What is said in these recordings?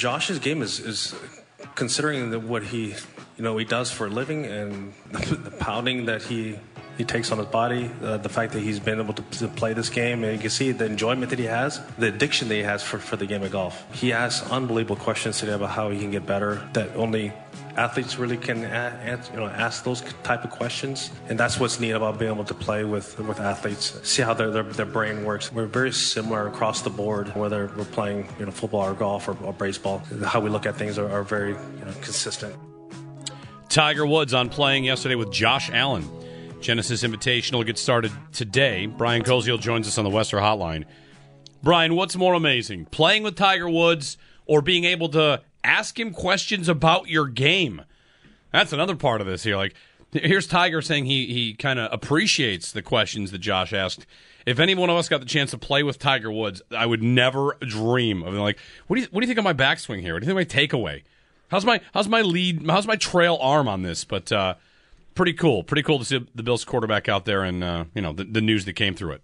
Josh's game is, is considering the, what he you know he does for a living and the, the pounding that he he takes on his body, uh, the fact that he's been able to, to, play this game, and you can see the enjoyment that he has, the addiction that he has for, for the game of golf. He asks unbelievable questions today about how he can get better that only athletes really can you know, ask those type of questions. And that's what's neat about being able to play with, with athletes, see how their, their, their brain works. We're very similar across the board, whether we're playing you know, football or golf or, or baseball. How we look at things are, are very you know, consistent. Tiger Woods on playing yesterday with Josh Allen. Genesis Invitational gets started today. Brian Koziol joins us on the Western Hotline. Brian, what's more amazing, playing with Tiger Woods or being able to ask him questions about your game? That's another part of this here. Like, here's Tiger saying he he kind of appreciates the questions that Josh asked. If any one of us got the chance to play with Tiger Woods, I would never dream of like, what do you what do you think of my backswing here? What do you think of my takeaway? How's my how's my lead? How's my trail arm on this? But uh, pretty cool. Pretty cool to see the Bills quarterback out there and uh, you know the, the news that came through it.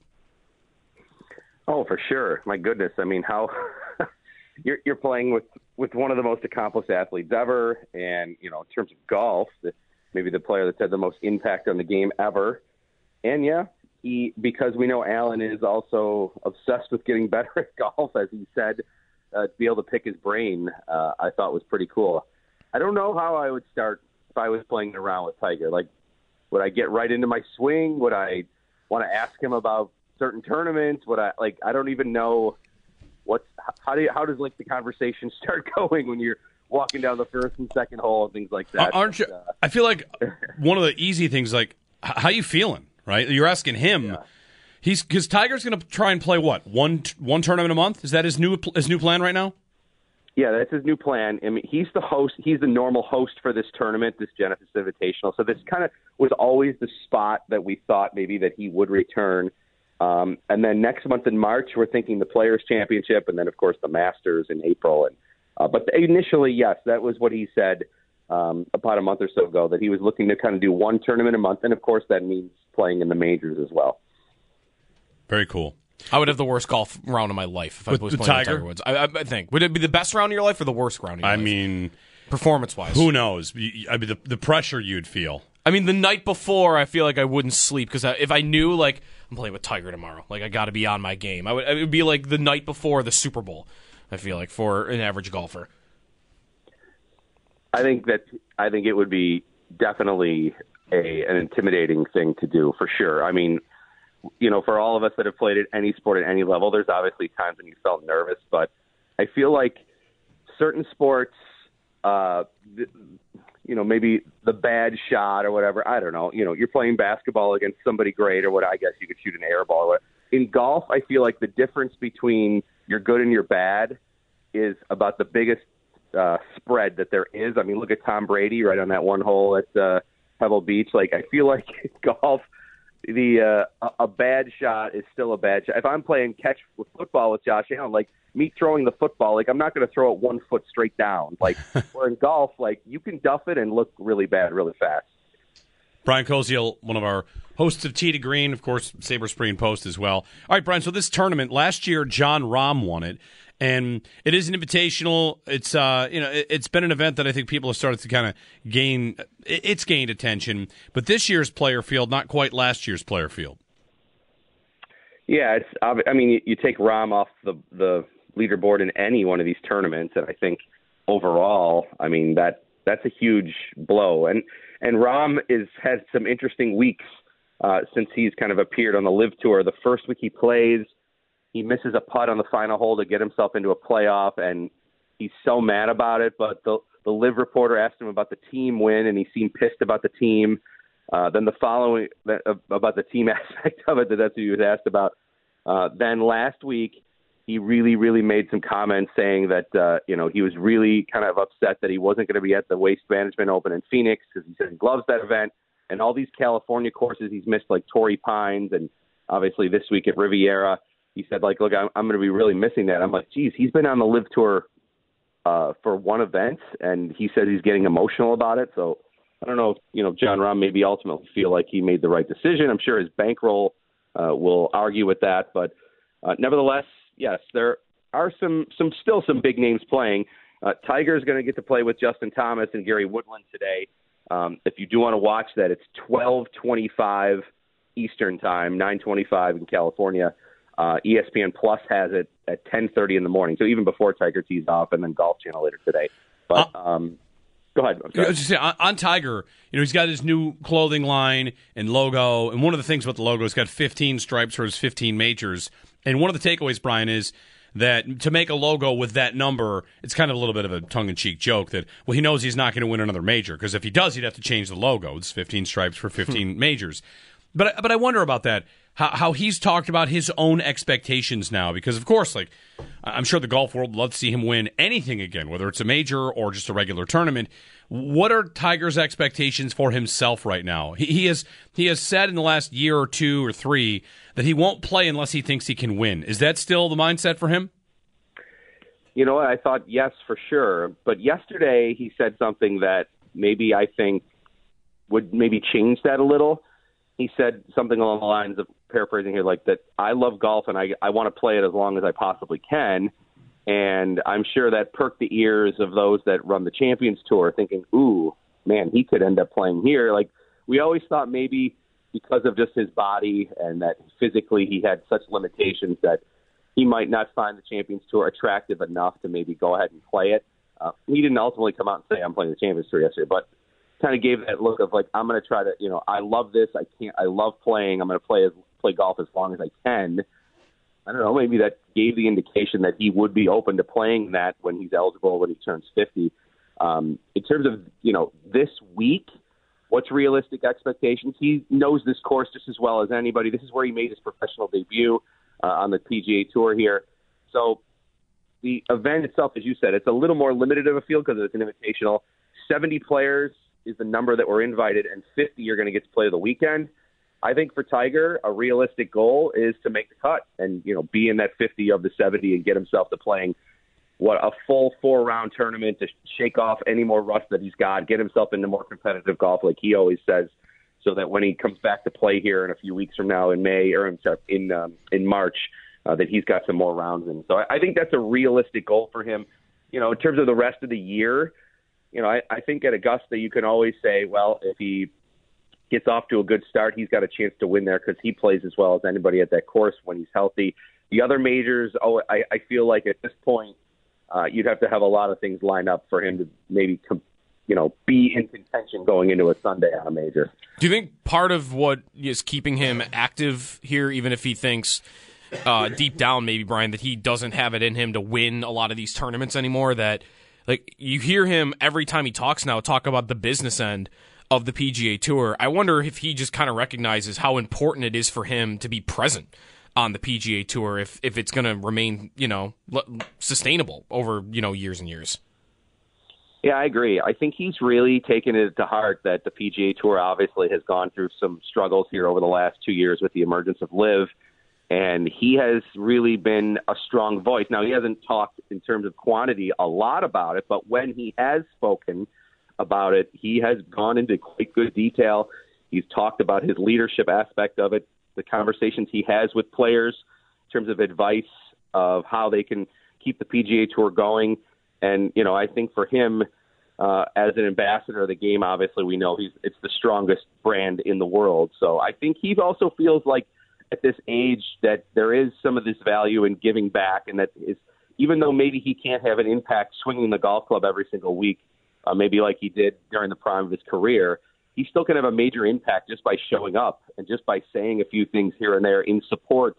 Oh, for sure. My goodness. I mean, how you're you're playing with with one of the most accomplished athletes ever, and you know, in terms of golf, maybe the player that's had the most impact on the game ever. And yeah, he because we know Allen is also obsessed with getting better at golf, as he said. Uh, to be able to pick his brain, uh, I thought was pretty cool. I don't know how I would start if I was playing around with Tiger. Like, would I get right into my swing? Would I want to ask him about certain tournaments? Would I like? I don't even know what's how do you, how does like the conversation start going when you're walking down the first and second hole and things like that. Aren't you? Uh, I feel like one of the easy things, like how you feeling, right? You're asking him. Yeah. He's because Tiger's going to try and play what one one tournament a month. Is that his new his new plan right now? Yeah, that's his new plan. I mean, he's the host. He's the normal host for this tournament, this Genesis Invitational. So this kind of was always the spot that we thought maybe that he would return. Um, and then next month in March, we're thinking the Players Championship, and then of course the Masters in April. And uh, but initially, yes, that was what he said um, about a month or so ago that he was looking to kind of do one tournament a month, and of course that means playing in the majors as well. Very cool. I would have the worst golf round of my life if I was playing Tiger? Tiger Woods. I, I, think would it be the best round of your life or the worst round? I life? I mean, performance wise, who knows? I mean, the, the pressure you'd feel. I mean, the night before, I feel like I wouldn't sleep because if I knew like I'm playing with Tiger tomorrow, like I got to be on my game. I would. It would be like the night before the Super Bowl. I feel like for an average golfer. I think that I think it would be definitely a an intimidating thing to do for sure. I mean, you know, for all of us that have played at any sport at any level, there's obviously times when you felt nervous, but I feel like certain sports, uh, you know, maybe the bad shot or whatever. I don't know. You know, you're playing basketball against somebody great or what. I guess you could shoot an air ball. In golf, I feel like the difference between your good and your bad is about the biggest uh, spread that there is. I mean, look at Tom Brady right on that one hole at uh, Pebble Beach. Like, I feel like golf the uh, a bad shot is still a bad shot. If I'm playing catch with football with Josh Allen, like me throwing the football, like I'm not going to throw it one foot straight down. Like or in golf, like you can duff it and look really bad really fast. Brian Koziol, one of our hosts of Tee to Green, of course, Sabre Spring Post as well. All right, Brian. So this tournament last year, Jon Rahm won it and it is an invitational. It's uh, you know, it, has been an event that I think people have started to kind of gain. It's gained attention, but this year's player field, not quite last year's player field. Yeah, it's. I mean, you take Rahm off the the leaderboard in any one of these tournaments, and I think overall, I mean that that's a huge blow. And and Rahm is had some interesting weeks uh, since he's kind of appeared on the LIV tour. The first week he plays he misses a putt on the final hole to get himself into a playoff, and he's so mad about it. But the the LIV reporter asked him about the team win, and he seemed pissed about the team. Uh, then the following uh, about the team aspect of it, that that's what he was asked about. Uh, then last week, he really, really made some comments saying that uh, you know he was really kind of upset that he wasn't going to be at the Waste Management Open in Phoenix because he said he loves that event and all these California courses he's missed, like Torrey Pines and obviously this week at Riviera he said like, look, I'm, I'm going to be really missing that. I'm like, geez, he's been on the LIV tour uh, for one event, and he said he's getting emotional about it. So I don't know if you know Jon Rahm maybe ultimately feel like he made the right decision. I'm sure his bankroll uh, will argue with that, but uh, nevertheless, yes, there are some some still some big names playing. Uh, Tiger is going to get to play with Justin Thomas and Gary Woodland today. Um, if you do want to watch that, it's 12:25 Eastern Time, 9:25 in California. Uh, ESPN Plus has it at 10:30 in the morning, so even before Tiger tees off, and then Golf Channel later today. But Uh, um, go ahead. I'm I was just saying, on, on Tiger, you know, he's got his new clothing line and logo. And one of the things about the logo, he's got 15 stripes for his 15 majors. And one of the takeaways, Brian, is that to make a logo with that number, it's kind of a little bit of a tongue in cheek joke that, well, he knows he's not going to win another major because if he does, he'd have to change the logo. It's 15 stripes for 15 majors. But, but I wonder about that. How, how he's talked about his own expectations now, because of course, like I'm sure the golf world would love to see him win anything again, whether it's a major or just a regular tournament. What are Tiger's expectations for himself right now? He, he has he has said in the last year or two or three that he won't play unless he thinks he can win. Is that still the mindset for him? You know? I thought yes for sure, but yesterday he said something that maybe I think would maybe change that a little. He said something along the lines of paraphrasing here, like that I love golf and I I want to play it as long as I possibly can. And I'm sure that perked the ears of those that run the Champions Tour, thinking, "Ooh, man, he could end up playing here." Like we always thought, maybe because of just his body and that physically he had such limitations that he might not find the Champions Tour attractive enough to maybe go ahead and play it. Uh, he didn't ultimately come out and say I'm playing the Champions Tour yesterday, but kind of gave that look of like I'm going to try to, you know, I love this. I can't. I love playing. I'm going to play as play golf as long as I can. I don't know. Maybe that gave the indication that he would be open to playing that when he's eligible when he turns 50. Um, in terms of you know this week, what's realistic expectations? He knows this course just as well as anybody. This is where he made his professional debut uh, on the PGA Tour here. So the event itself, as you said, it's a little more limited of a field because it's an invitational. 70 players is the number that were invited, and 50 are going to get to play the weekend. I think for Tiger, a realistic goal is to make the cut and you know be in that 50 of the 70 and get himself to playing what a full four round tournament to shake off any more rust that he's got, get himself into more competitive golf like he always says, so that when he comes back to play here in a few weeks from now in May or in um, in March, uh, that he's got some more rounds in. So I, I think that's a realistic goal for him. You know, in terms of the rest of the year, you know, I, I think at Augusta you can always say, well, if he gets off to a good start, he's got a chance to win there because he plays as well as anybody at that course when he's healthy. The other majors, oh, I, I feel like at this point, uh, you'd have to have a lot of things lined up for him to maybe, com- you know, be in contention going into a Sunday on a major. Do you think part of what is keeping him active here, even if he thinks uh, deep down, maybe Brian, that he doesn't have it in him to win a lot of these tournaments anymore? That like you hear him every time he talks now talk about the business end of the PGA Tour. I wonder if he just kind of recognizes how important it is for him to be present on the PGA Tour if if it's going to remain, you know, sustainable over, you know, years and years. Yeah, I agree. I think he's really taken it to heart that the PGA Tour obviously has gone through some struggles here over the last two years with the emergence of LIV, and he has really been a strong voice. Now, he hasn't talked in terms of quantity a lot about it, but when he has spoken about it, he has gone into quite good detail. He's talked about his leadership aspect of it, the conversations he has with players in terms of advice of how they can keep the PGA Tour going. And you know, I think for him, uh, as an ambassador of the game, obviously we know he's it's the strongest brand in the world. So I think he also feels like at this age that there is some of this value in giving back, and that is even though maybe he can't have an impact swinging the golf club every single week, uh, maybe like he did during the prime of his career, he still can have a major impact just by showing up and just by saying a few things here and there in support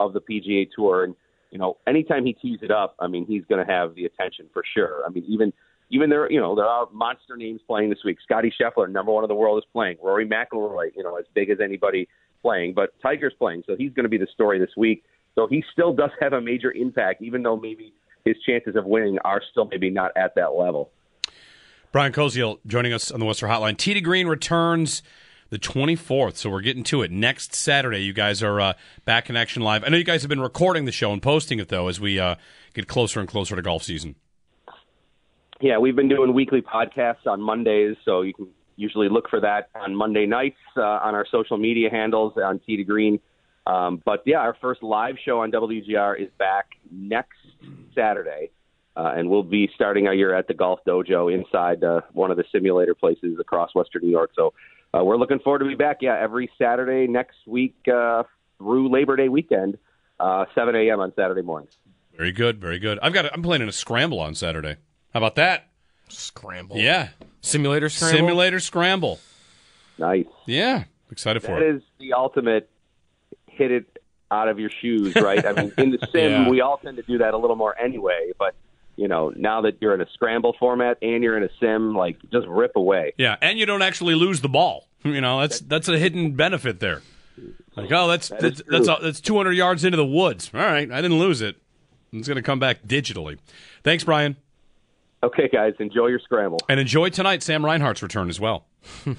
of the PGA Tour. And you know, anytime he tees it up, I mean, he's going to have the attention for sure. I mean, even even there, you know, there are monster names playing this week. Scottie Scheffler, number one in the world, is playing. Rory McIlroy, you know, as big as anybody playing, but Tiger's playing, so he's going to be the story this week. So he still does have a major impact, even though maybe his chances of winning are still maybe not at that level. Brian Koziol joining us on the Western Hotline. To Green returns the 24th, so we're getting to it next Saturday. You guys are uh, back in action live. I know you guys have been recording the show and posting it though as we uh, get closer and closer to golf season. Yeah, we've been doing weekly podcasts on Mondays, so you can usually look for that on Monday nights uh, on our social media handles on Tee to Green. Um, but yeah, our first live show on WGR is back next Saturday. Uh, and we'll be starting our year at the Golf Dojo inside uh, one of the simulator places across Western New York. So uh, we're looking forward to be back. Yeah, every Saturday next week uh, through Labor Day weekend, uh, 7 a.m. on Saturday mornings. Very good, very good. I've got. A, I'm playing in a scramble on Saturday. How about that? Scramble. Yeah, Simulator scramble. simulator scramble. Nice. Yeah, excited for That it. is the ultimate hit it out of your shoes, right? I mean, in the sim, Yeah. we all tend to do that a little more anyway. But you know, now that you're in a scramble format and you're in a sim, like just rip away. Yeah, and you don't actually lose the ball. You know, that's that's a hidden benefit there. Like, oh, that's That that's is that's, that's 200 yards into the woods. All right, I didn't lose it. It's going to come back digitally. Thanks, Brian, Okay, guys, enjoy your scramble. and enjoy tonight Sam Reinhart's return as well.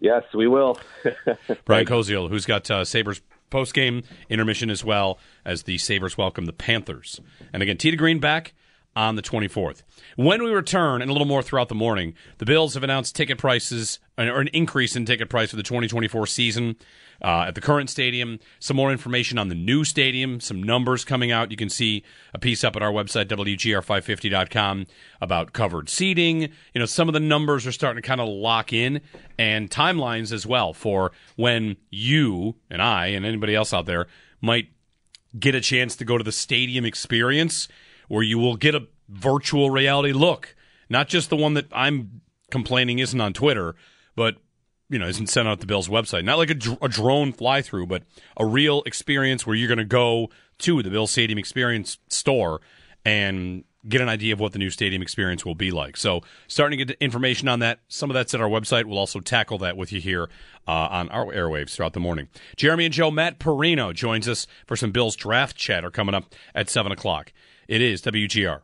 Yes, we will. Brian Koziol, who's got uh, Sabres post game intermission as well as the Sabres welcome the Panthers. And again, Tee to Green back on the 24th. When we return, and a little more throughout the morning, the Bills have announced ticket prices, or an increase in ticket price for the 2024 season uh, at the current stadium. Some more information on the new stadium, some numbers coming out. You can see a piece up at our website, WGR550.com, about covered seating. You know, some of the numbers are starting to kind of lock in, and timelines as well for when you and I and anybody else out there might get a chance to go to the stadium experience where you will get a virtual reality look. Not just the one that I'm complaining isn't on Twitter, but you know, isn't sent out the Bills website. Not like a, dr- a drone fly through, but a real experience where you're going to go to the Bill Stadium Experience store and get an idea of what the new stadium experience will be like. So, starting to get information on that. Some of that's at our website. We'll also tackle that with you here uh, on our airwaves throughout the morning. Jeremy and Joe, Matt Parrino joins us for some Bills draft chatter coming up at 7 o'clock. It is WGR.